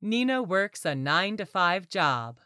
Nina works a 9 to 5 job.